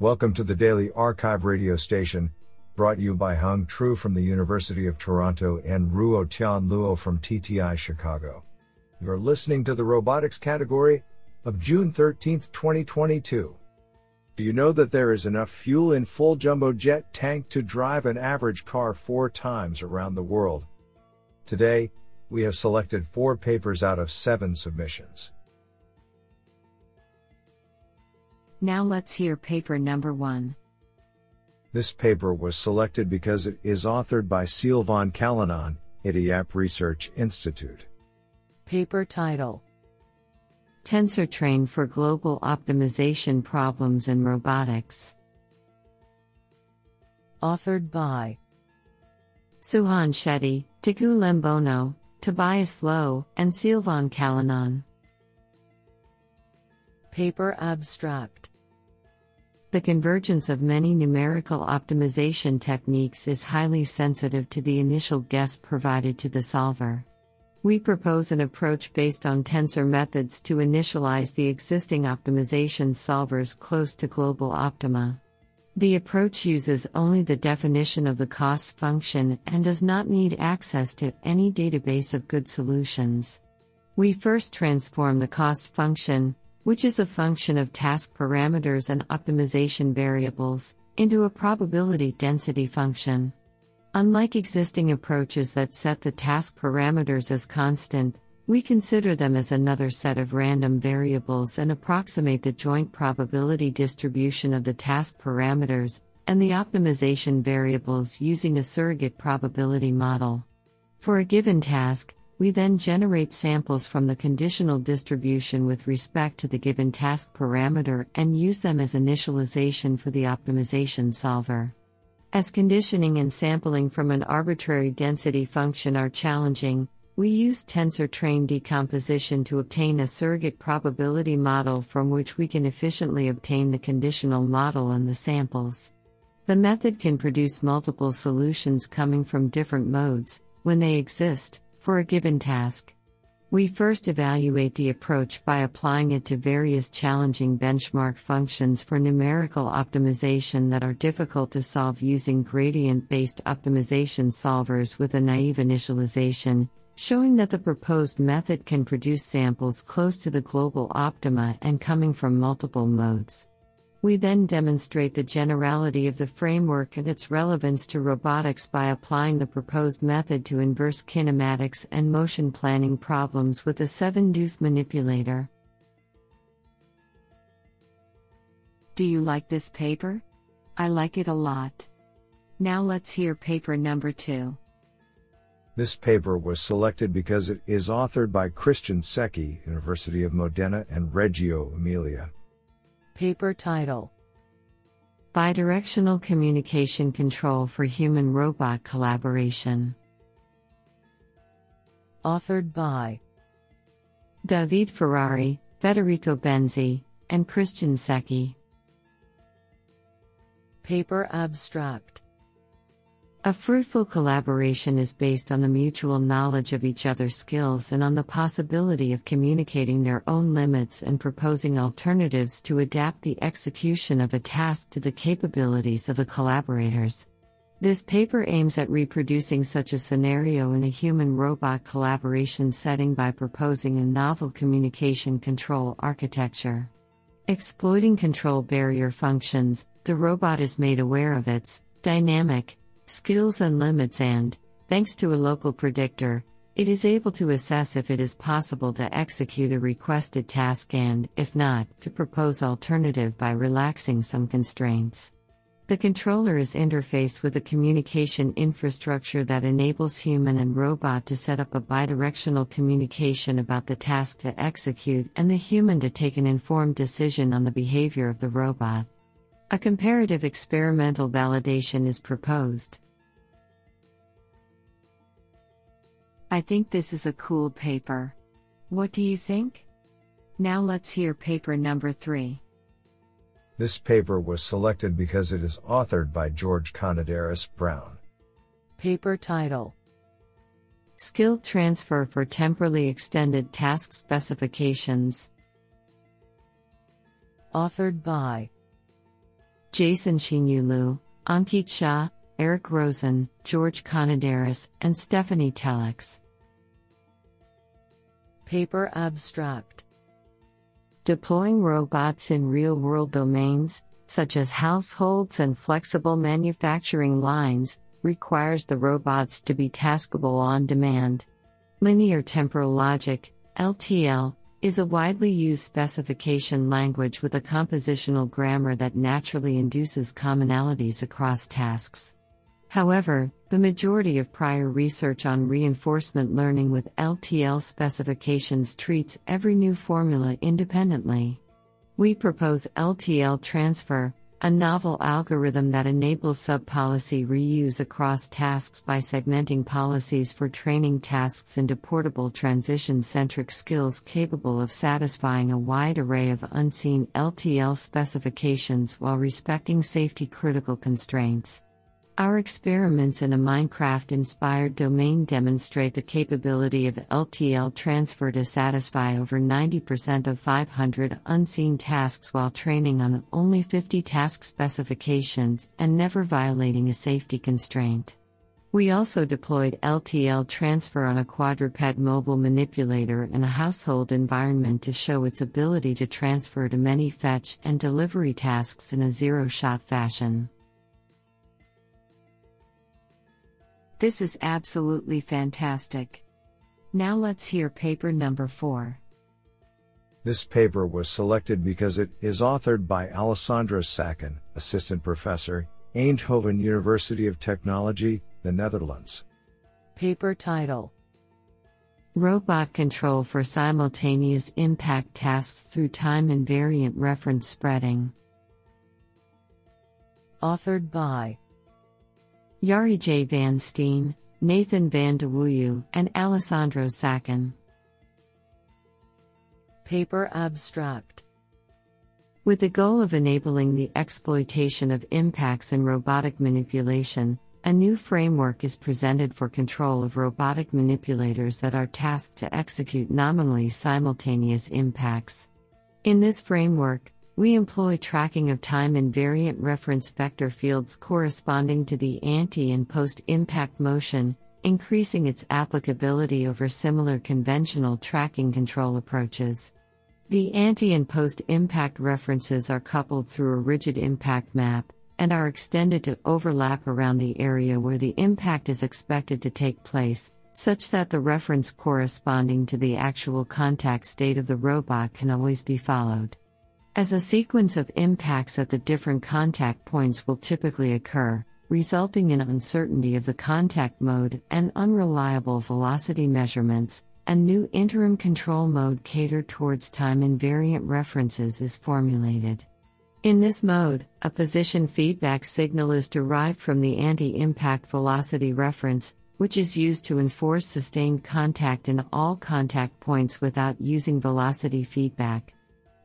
Welcome to the Daily Archive radio station, brought you by Hung Tru from the University of Toronto and Ruo Tian Luo from TTI Chicago. You're listening to the robotics category of June 13, 2022. Do you know that there is enough fuel in full jumbo jet tank to drive an average car four times around the world? Today, we have selected four papers out of seven submissions. Now let's hear paper number one. This paper was selected because it is authored by Sylvain Calinon, Idiap Research Institute. Paper title TensorTrain for Global Optimization Problems in Robotics. Authored by Suhan Shetty, Teguh Lembono, Tobias Löw, and Sylvain Calinon. Paper abstract The convergence of many numerical optimization techniques is highly sensitive to the initial guess provided to the solver. We propose an approach based on tensor methods to initialize the existing optimization solvers close to global optima. The approach uses only the definition of the cost function and does not need access to any database of good solutions. We first transform the cost function, which is a function of task parameters and optimization variables, into a probability density function. Unlike existing approaches that set the task parameters as constant, we consider them as another set of random variables and approximate the joint probability distribution of the task parameters and the optimization variables using a surrogate probability model. For a given task, we then generate samples from the conditional distribution with respect to the given task parameter and use them as initialization for the optimization solver. As conditioning and sampling from an arbitrary density function are challenging, we use tensor train decomposition to obtain a surrogate probability model from which we can efficiently obtain the conditional model and the samples. The method can produce multiple solutions coming from different modes, when they exist, for a given task. We first evaluate the approach by applying it to various challenging benchmark functions for numerical optimization that are difficult to solve using gradient based optimization solvers with a naive initialization, showing that the proposed method can produce samples close to the global optima and coming from multiple modes. We then demonstrate the generality of the framework and its relevance to robotics by applying the proposed method to inverse kinematics and motion planning problems with a 7 DoF manipulator. Do you like this paper? I like it a lot. Now let's hear paper number 2. This paper was selected because it is authored by Christian Secchi, University of Modena and Reggio Emilia. Paper title Bidirectional Communication Control for Human Robot Collaboration. Authored by David Ferrari, Federico Benzi, and Christian Secchi. Paper abstract a fruitful collaboration is based on the mutual knowledge of each other's skills and on the possibility of communicating their own limits and proposing alternatives to adapt the execution of a task to the capabilities of the collaborators. This paper aims at reproducing such a scenario in a human robot collaboration setting by proposing a novel communication control architecture. Exploiting control barrier functions, the robot is made aware of its dynamic skills and limits, and, thanks to a local predictor, it is able to assess if it is possible to execute a requested task and, if not, to propose alternative by relaxing some constraints. The controller is interfaced with a communication infrastructure that enables human and robot to set up a bidirectional communication about the task to execute and the human to take an informed decision on the behavior of the robot. A comparative experimental validation is proposed. I think this is a cool paper. What do you think? Now let's hear paper number 3. This paper was selected because it is authored by George Konidaris Brown. Paper title Skill Transfer for Temporally Extended Task Specifications. Authored by Jason Xinyu Liu, Ankit Shah, Eric Rosen, George Konidaris, and Stefanie Tellex. Paper abstract. Deploying robots in real world domains, such as households and flexible manufacturing lines, requires the robots to be taskable on demand. Linear temporal logic, LTL, is a widely used specification language with a compositional grammar that naturally induces commonalities across tasks. However, the majority of prior research on reinforcement learning with LTL specifications treats every new formula independently. We propose LTL transfer, a novel algorithm that enables sub-policy reuse across tasks by segmenting policies for training tasks into portable transition-centric skills capable of satisfying a wide array of unseen LTL specifications while respecting safety-critical constraints. Our experiments in a Minecraft inspired domain demonstrate the capability of LTL transfer to satisfy over 90% of 500 unseen tasks while training on only 50 task specifications and never violating a safety constraint. We also deployed LTL transfer on a quadruped mobile manipulator in a household environment to show its ability to transfer to many fetch and delivery tasks in a zero shot fashion. This is absolutely fantastic. Now let's hear paper number 4. This paper was selected because it is authored by Alessandra Saccon, Assistant Professor, Eindhoven University of Technology, the Netherlands. Paper title Robot Control for Simultaneous Impact Tasks Through Time Invariant Reference Spreading. Authored by Jari J. Van Steen, Nathan Van de Wouw, and Alessandro Saccon. Paper abstract. With the goal of enabling the exploitation of impacts in robotic manipulation, a new framework is presented for control of robotic manipulators that are tasked to execute nominally simultaneous impacts. In this framework, we employ tracking of time invariant reference vector fields corresponding to the ante and post impact motion, increasing its applicability over similar conventional tracking control approaches. The ante and post impact references are coupled through a rigid impact map and are extended to overlap around the area where the impact is expected to take place, such that the reference corresponding to the actual contact state of the robot can always be followed. As a sequence of impacts at the different contact points will typically occur, resulting in uncertainty of the contact mode and unreliable velocity measurements, a new interim control mode catered towards time invariant references is formulated. In this mode, a position feedback signal is derived from the ante impact velocity reference, which is used to enforce sustained contact in all contact points without using velocity feedback.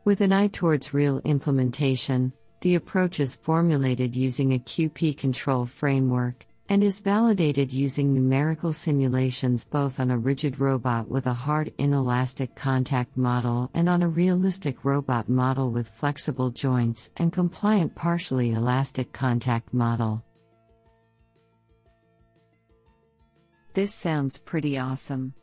With an eye towards real implementation, the approach is formulated using a QP control framework and is validated using numerical simulations both on a rigid robot with a hard inelastic contact model and on a realistic robot model with flexible joints and compliant partially elastic contact model. This sounds pretty awesome.